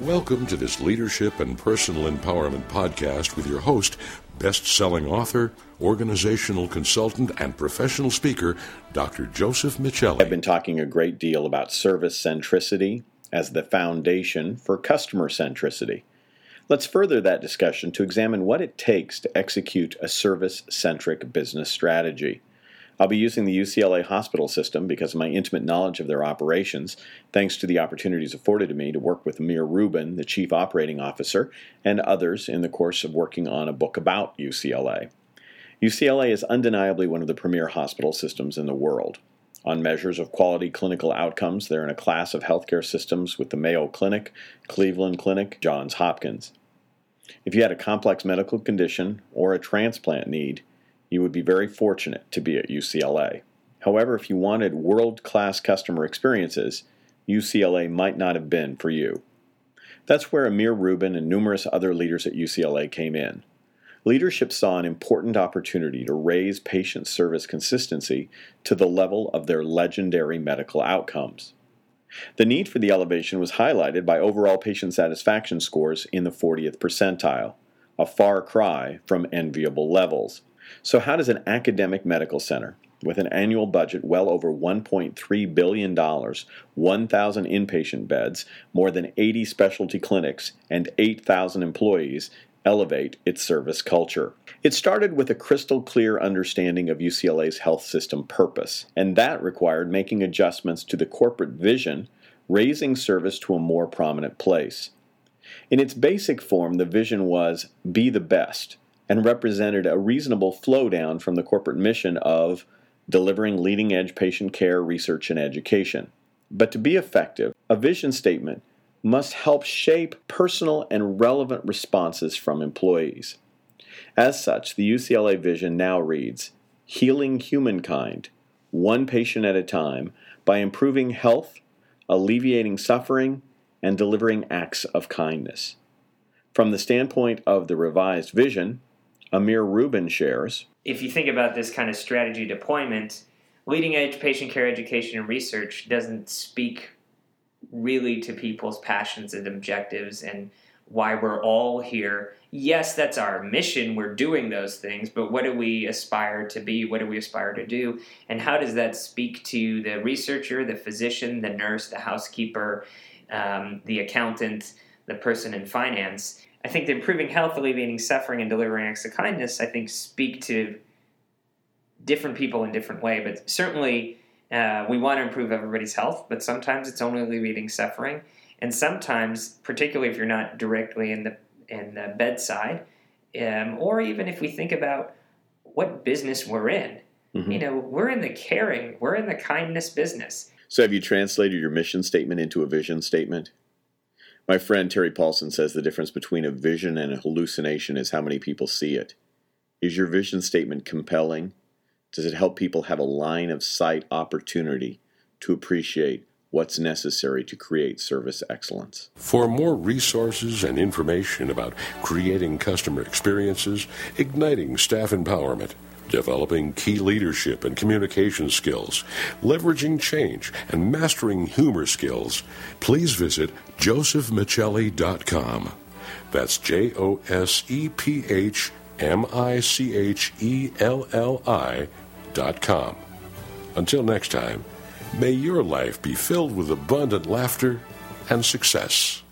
Welcome to this leadership and personal empowerment podcast with your host, best selling author, organizational consultant, and professional speaker, Dr. Joseph Michelli. I've been talking a great deal about service centricity as the foundation for customer centricity. Let's further that discussion to examine what it takes to execute a service centric business strategy. I'll be using the UCLA hospital system because of my intimate knowledge of their operations, thanks to the opportunities afforded to me to work with Amir Rubin, the Chief Operating Officer, and others in the course of working on a book about UCLA. UCLA is undeniably one of the premier hospital systems in the world. On measures of quality clinical outcomes, they're in a class of healthcare systems with the Mayo Clinic, Cleveland Clinic, Johns Hopkins. If you had a complex medical condition or a transplant need, you would be very fortunate to be at UCLA. However, if you wanted world class customer experiences, UCLA might not have been for you. That's where Amir Rubin and numerous other leaders at UCLA came in. Leadership saw an important opportunity to raise patient service consistency to the level of their legendary medical outcomes. The need for the elevation was highlighted by overall patient satisfaction scores in the 40th percentile, a far cry from enviable levels. So, how does an academic medical center with an annual budget well over $1.3 billion, 1,000 inpatient beds, more than 80 specialty clinics, and 8,000 employees elevate its service culture. It started with a crystal clear understanding of UCLA's health system purpose, and that required making adjustments to the corporate vision, raising service to a more prominent place. In its basic form, the vision was be the best and represented a reasonable flow down from the corporate mission of delivering leading edge patient care, research, and education. But to be effective, a vision statement must help shape personal and relevant responses from employees. As such, the UCLA vision now reads Healing humankind, one patient at a time, by improving health, alleviating suffering, and delivering acts of kindness. From the standpoint of the revised vision, Amir Rubin shares. If you think about this kind of strategy deployment, leading edge patient care education and research doesn't speak really to people's passions and objectives and why we're all here. Yes, that's our mission. We're doing those things, but what do we aspire to be? What do we aspire to do? And how does that speak to the researcher, the physician, the nurse, the housekeeper, um, the accountant, the person in finance? I think the improving health, alleviating suffering, and delivering acts of kindness, I think, speak to different people in different way. But certainly, uh, we want to improve everybody's health, but sometimes it's only alleviating suffering, and sometimes, particularly if you're not directly in the in the bedside, um, or even if we think about what business we're in, mm-hmm. you know, we're in the caring, we're in the kindness business. So, have you translated your mission statement into a vision statement? My friend Terry Paulson says the difference between a vision and a hallucination is how many people see it. Is your vision statement compelling? Does it help people have a line of sight opportunity to appreciate what's necessary to create service excellence? For more resources and information about creating customer experiences, igniting staff empowerment, developing key leadership and communication skills, leveraging change, and mastering humor skills, please visit josephmichelli.com. That's J O S E P H M I C H E L L I dot com. Until next time, may your life be filled with abundant laughter and success.